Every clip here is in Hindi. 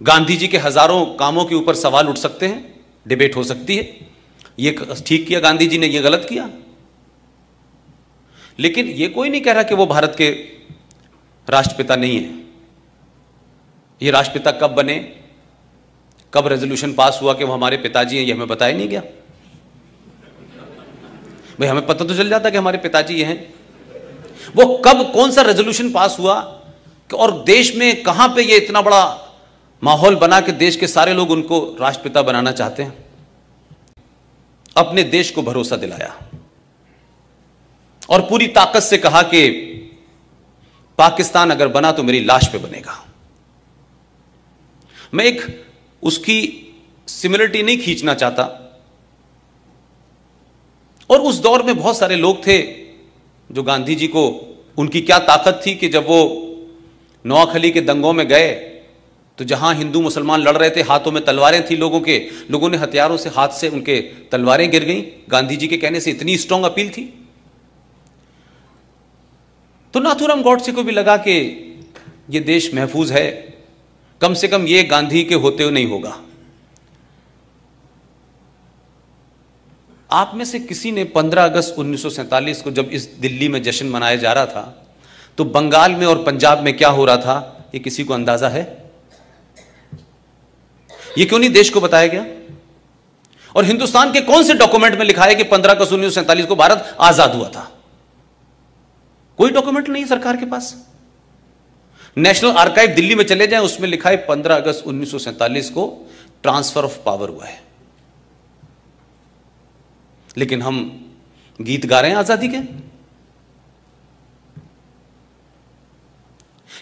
गांधी जी के हज़ारों कामों के ऊपर सवाल उठ सकते हैं, डिबेट हो सकती है। ये ठीक किया गांधी जी ने, ये गलत किया। लेकिन ये कोई नहीं कह रहा कि वो भारत के राष्ट्रपिता नहीं है। ये राष्ट्रपिता कब बने, कब रेजोल्यूशन पास हुआ कि वो हमारे पिताजी हैं, ये हमें बताया नहीं गया। भाई, हमें पता तो चल जाता कि हमारे पिताजी ये हैं। वो कब कौन सा रेजोल्यूशन पास हुआ और देश में कहाँ पे ये इतना बड़ा माहौल बना के देश के सारे लोग उनको राष्ट्रपिता बनाना चाहते हैं। अपने देश को भरोसा दिलाया। और पूरी ताकत से कहा कि पाकिस्तान अगर बना तो मेरी लाश पे बनेगा। मैं एक उसकी सिमिलरिटी नहीं खींचना चाहता। और उस दौर में बहुत सारे लोग थे जो गांधी जी को उनकी क्या ताकत थी कि जब वो नौखली के दंगों में गए तो जहाँ हिंदू मुसलमान लड़ रहे थे, हाथों में तलवारें थी लोगों के, लोगों ने हथियारों से हाथ से उनके तलवारें गिर गईं। गांधी जी के कहने से इतनी स्ट्रांग अपील थी। तो नाथुराम गौडसे को भी लगा कि ये देश महफूज है। कम से कम ये गांधी के होते हुए नहीं होगा। आप में से किसी ने 15 अगस्त 1947 को जब इस दिल्ली में जश्न मनाया जा रहा था तो बंगाल में और पंजाब में क्या हो रहा था, ये किसी को अंदाज़ा है? ये क्यों नहीं देश को बताया गया? और हिंदुस्तान के कौन से डॉक्यूमेंट में लिखा है कि 15 अगस्त उन्नीस सैंतालीस को भारत आज़ाद हुआ था? कोई डॉक्यूमेंट नहीं सरकार के पास। नेशनल आर्काइव दिल्ली में चले जाएँ, उसमें लिखा है 15 अगस्त उन्नीस सौ सैंतालीस को ट्रांसफ़र ऑफ़ पावर हुआ है। लेकिन हम गीत गा रहे हैं आज़ादी के।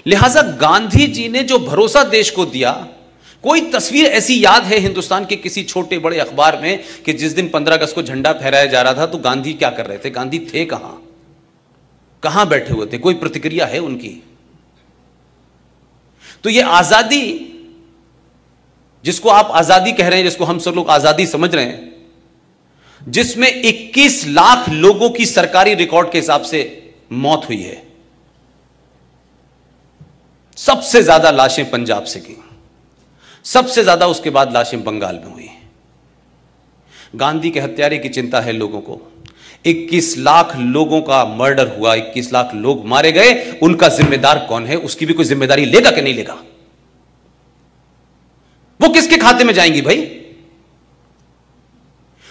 लिहाजा गांधी जी ने जो भरोसा देश को दिया कोई तस्वीर ऐसी याद है हिंदुस्तान के किसी छोटे बड़े अखबार में कि जिस दिन 15 अगस्त को झंडा फहराया जा रहा था तो गांधी क्या कर रहे थे? गांधी थे कहाँ? कहाँ बैठे हुए थे? कोई प्रतिक्रिया है उनकी? तो ये आज़ादी, जिसको आप आज़ादी कह रहे हैं, जिसको हम सब लोग आज़ादी समझ रहे हैं, जिसमें 21 लाख लोगों की सरकारी रिकॉर्ड के हिसाब से मौत हुई है, सबसे ज़्यादा लाशें पंजाब से की सबसे ज़्यादा उसके बाद लाशें बंगाल में हुई। गांधी के हत्यारे की चिंता है लोगों को। 21 लाख लोगों का मर्डर हुआ 21 लाख लोग मारे गए। उनका जिम्मेदार कौन है? उसकी भी कोई ज़िम्मेदारी लेगा कि नहीं लेगा? वो किसके खाते में जाएँगी भाई?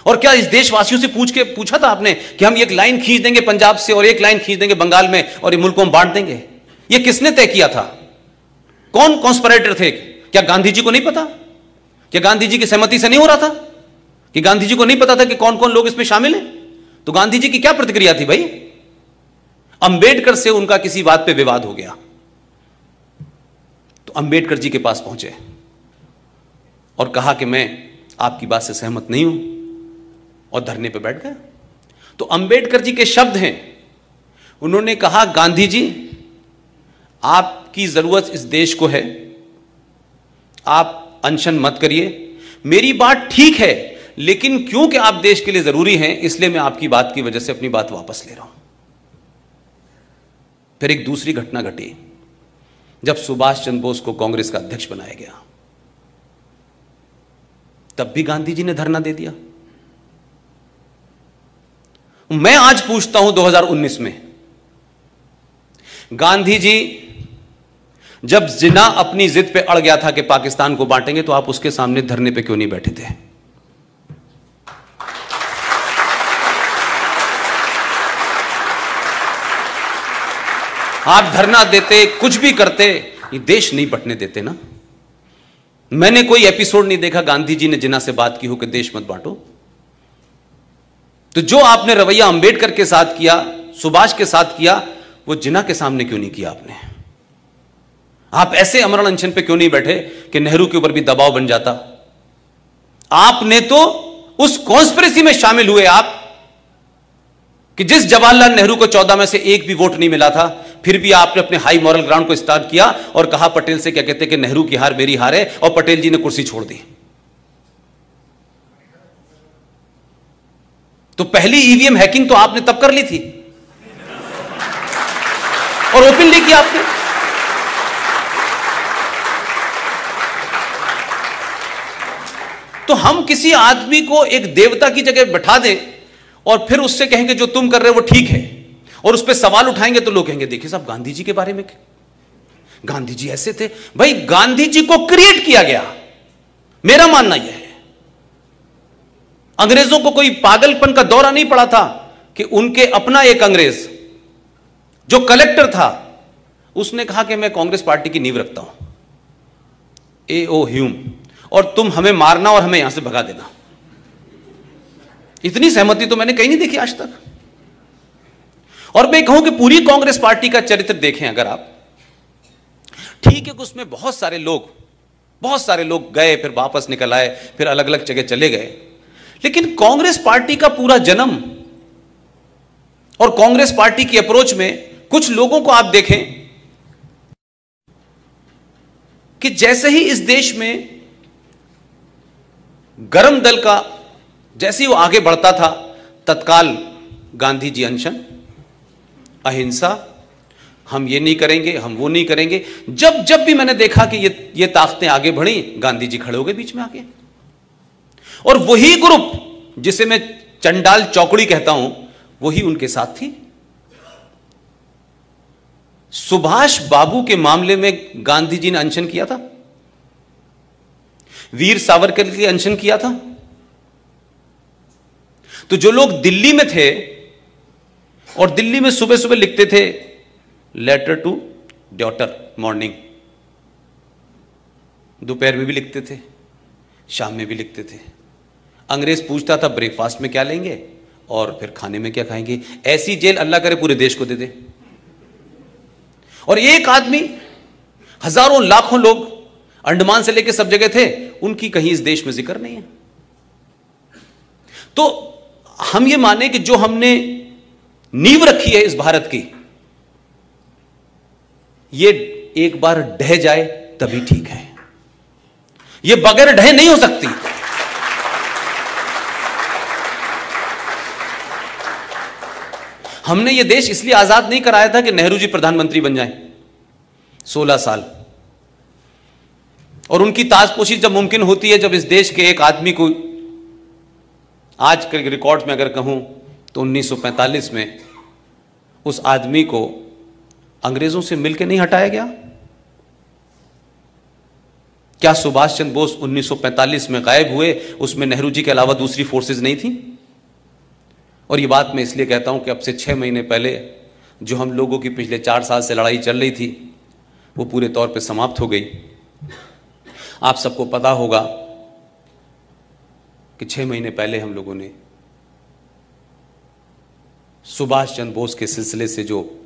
और क्या इस देशवासियों से पूछ के पूछा था आपने कि हम एक लाइन खींच देंगे पंजाब से और एक लाइन खींच देंगे बंगाल में और ये मुल्क हम बांट देंगे? ये किसने तय किया था? कौन कॉन्स्परेटर थे? क्या गांधी जी को नहीं पता? क्या गांधी जी की सहमति से नहीं हो रहा था? कि गांधी जी को नहीं पता था कि कौन कौन लोग इसमें शामिल हैं? तो गांधी जी की क्या प्रतिक्रिया थी भाई? अंबेडकर से उनका किसी बात पे विवाद हो गया। तो अंबेडकर जी के पास पहुँचे और कहा कि मैं आपकी बात से सहमत नहीं हूँ और धरने पे बैठ गए तो अंबेडकर जी के शब्द हैं। उन्होंने कहा गांधी जी आपकी ज़रूरत इस देश को है आप अनशन मत करिए। मेरी बात ठीक है, लेकिन क्योंकि आप देश के लिए ज़रूरी हैं, इसलिए मैं आपकी बात की वजह से अपनी बात वापस ले रहा हूँ। फिर एक दूसरी घटना घटी, जब सुभाष चंद्र बोस को कांग्रेस का अध्यक्ष बनाया गया। तब भी गांधी जी ने धरना दे दिया। मैं आज पूछता हूँ 2019 में, गांधी जी जब जिना अपनी जिद पे अड़ गया था कि पाकिस्तान को बांटेंगे तो आप उसके सामने धरने पे क्यों नहीं बैठे थे? आप धरना देते, कुछ भी करते, ये देश नहीं बटने देते ना? मैंने कोई एपिसोड नहीं देखा गांधी जी ने जिना से बात की हो कि देश मत बांटो। तो जो आपने रवैया अंबेडकर के साथ किया, सुभाष के साथ किया, वो जिना के सामने क्यों नहीं किया आपने? आप ऐसे अमरण अनशन पे क्यों नहीं बैठे कि नेहरू के ऊपर भी दबाव बन जाता? आपने तो उस कॉन्स्परेसी में शामिल हुए आप, कि जिस जवाहरलाल नेहरू को चौदह में से एक भी वोट नहीं मिला था, फिर भी आपने अपने हाई मॉरल ग्राउंड को स्टार्ट किया और कहा पटेल से क्या कहते कि नेहरू की हार मेरी हार है और पटेल जी ने कुर्सी छोड़ दी। तो पहली ईवीएम हैकिंग तो आपने तब कर ली थी। और ओपनली किया आपने। तो हम किसी आदमी को एक देवता की जगह बैठा दें और फिर उससे कहेंगे, जो तुम कर रहे हो वो ठीक है। और उस पर सवाल उठाएँगे तो लोग कहेंगे, देखिए साहब, गांधी जी के बारे में गांधी जी ऐसे थे। भाई, गांधी जी को क्रिएट किया गया। मेरा मानना यह है। अंग्रेज़ों को कोई पागलपन का दौरा नहीं पड़ा था कि उनके अपना एक अंग्रेज़, जो कलेक्टर था, उसने कहा कि मैं कांग्रेस पार्टी की नींव रखता हूँ। ए ओ ह्यूम और तुम हमें मारना और हमें यहाँ से भगा देना। इतनी सहमति तो मैंने कहीं नहीं देखी आज तक। और मैं कहूँ कि पूरी कांग्रेस पार्टी का चरित्र देखें अगर आप, ठीक है कि उसमें बहुत सारे लोग, बहुत सारे लोग गए, फिर वापस निकल आए, फिर अलग अलग जगह चले गए। लेकिन कांग्रेस पार्टी का पूरा जन्म और कांग्रेस पार्टी की अप्रोच में कुछ लोगों को आप देखें कि जैसे ही इस देश में गरम दल का जैसे ही वो आगे बढ़ता था, तत्काल गांधी जी अनशन, अहिंसा, हम ये नहीं करेंगे, हम वो नहीं करेंगे। जब जब भी मैंने देखा कि ये ये ताकतें आगे बढ़ी गांधी जी खड़े हो गए बीच में आगे और वही ग्रुप जिसे मैं चंडाल चौकड़ी कहता हूँ, वही उनके साथ थी। सुभाष बाबू के मामले में गांधी जी ने अनशन किया था। वीर सावरकर के अनशन किया था? तो जो लोग दिल्ली में थे और दिल्ली में सुबह सुबह लिखते थे लेटर टू डॉटर मॉर्निंग दोपहर में भी लिखते थे, शाम में भी लिखते थे। अंग्रेज़ पूछता था ब्रेकफास्ट में क्या लेंगे? और फिर खाने में क्या खाएँगे? ऐसी जेल अल्लाह करे पूरे देश को दे दे। और एक आदमी, हज़ारों, लाखों लोग अंडमान से लेकर सब जगह थे, उनकी कहीं इस देश में ज़िक्र नहीं है। तो हम ये माने कि जो हमने नींव रखी है इस भारत की, ये एक बार ढह जाए तभी ठीक है। ये बगैर ढह नहीं हो सकती। हमने ये देश इसलिए आज़ाद नहीं कराया था कि नेहरू जी प्रधानमंत्री बन जाएँ। सोलह साल। और उनकी ताजपोशी जब मुमकिन होती है, जब इस देश के एक आदमी को आज के रिकॉर्ड में अगर कहूँ तो 1945 में उस आदमी को अंग्रेज़ों से मिलकर नहीं हटाया गया? क्या सुभाष चंद्र बोस 1945 में गायब हुए? उसमें नेहरू जी के अलावा दूसरी फोर्सेज नहीं थी? और ये बात मैं इसलिए कहता हूँ कि अब से छह महीने पहले जो हम लोगों की पिछले चार साल से लड़ाई चल रही थी, वो पूरे तौर पे समाप्त हो गई। आप सबको पता होगा कि छह महीने पहले हम लोगों ने सुभाष चंद्र बोस के सिलसिले से जो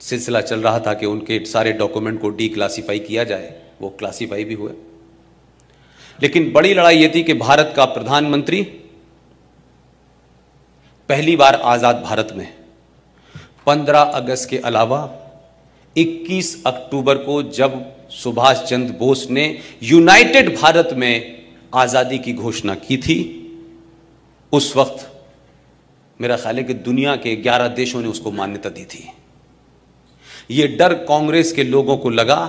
सिलसिला चल रहा था कि उनके सारे डॉक्यूमेंट को डी क्लासीफाई किया जाए, वो क्लासीफाई भी हुए। लेकिन बड़ी लड़ाई ये थी कि भारत का प्रधानमंत्री पहली बार आज़ाद भारत में 15 अगस्त के अलावा 21 अक्टूबर को जब सुभाष चंद्र बोस ने यूनाइटेड भारत में आज़ादी की घोषणा की थी, उस वक्त मेरा ख्याल है कि दुनिया के 11 देशों ने उसको मान्यता दी थी। ये डर कांग्रेस के लोगों को लगा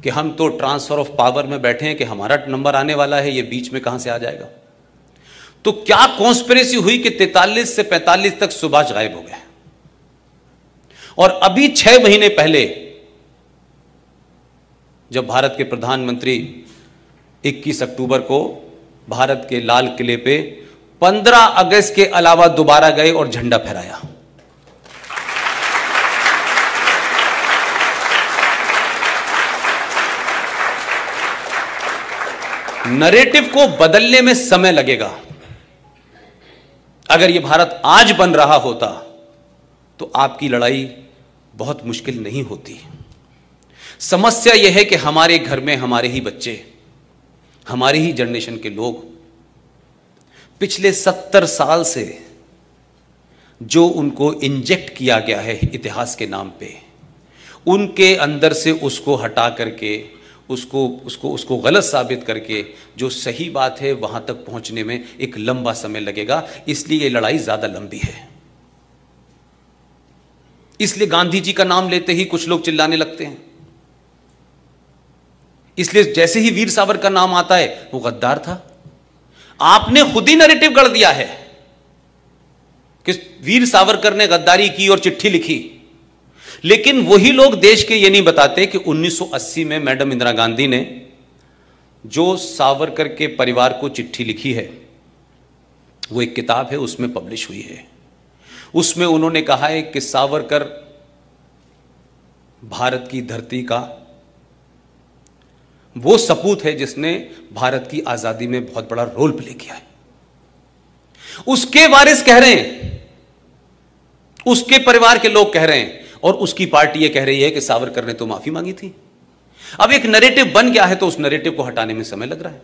कि हम तो ट्रांसफ़र ऑफ़ पावर में बैठे हैं कि हमारा नंबर आने वाला है, ये बीच में कहाँ से आ जाएगा? तो क्या कॉन्स्पिरेसी हुई कि 43 से 45 तक सुभाष गायब हो गए? और अभी छह महीने पहले जब भारत के प्रधानमंत्री 21 अक्टूबर को भारत के लाल किले पे 15 अगस्त के अलावा दोबारा गए और झंडा फहराया। नरेटिव को बदलने में समय लगेगा। अगर यह भारत आज बन रहा होता तो आपकी लड़ाई बहुत मुश्किल नहीं होती। समस्या यह है कि हमारे घर में हमारे ही बच्चे, हमारे ही जनरेशन के लोग पिछले सत्तर साल से जो उनको इंजेक्ट किया गया है इतिहास के नाम पे, उनके अंदर से उसको हटा करके, उसको उसको उसको गलत साबित करके जो सही बात है वहाँ तक पहुँचने में एक लंबा समय लगेगा, इसलिए ये लड़ाई ज़्यादा लंबी है। इसलिए गांधी जी का नाम लेते ही कुछ लोग चिल्लाने लगते हैं। इसलिए जैसे ही वीर सावर का नाम आता है, वो गद्दार था। आपने खुद ही नरेटिव गढ़ दिया है कि वीर सावरकर ने गद्दारी की और चिट्ठी लिखी। लेकिन वही लोग देश के ये नहीं बताते कि 1980 में मैडम इंदिरा गांधी ने जो सावरकर के परिवार को चिट्ठी लिखी है, वो एक किताब है, उसमें पब्लिश हुई है। उसमें उन्होंने कहा है कि सावरकर भारत की धरती का वो सपूत है जिसने भारत की आज़ादी में बहुत बड़ा रोल प्ले किया है। उसके वारिस कह रहे हैं, उसके परिवार के लोग कह रहे हैं और उसकी पार्टी ये कह रही है कि सावरकर ने तो माफ़ी मांगी थी। अब एक नरेटिव बन गया है तो उस नरेटिव को हटाने में समय लग रहा है।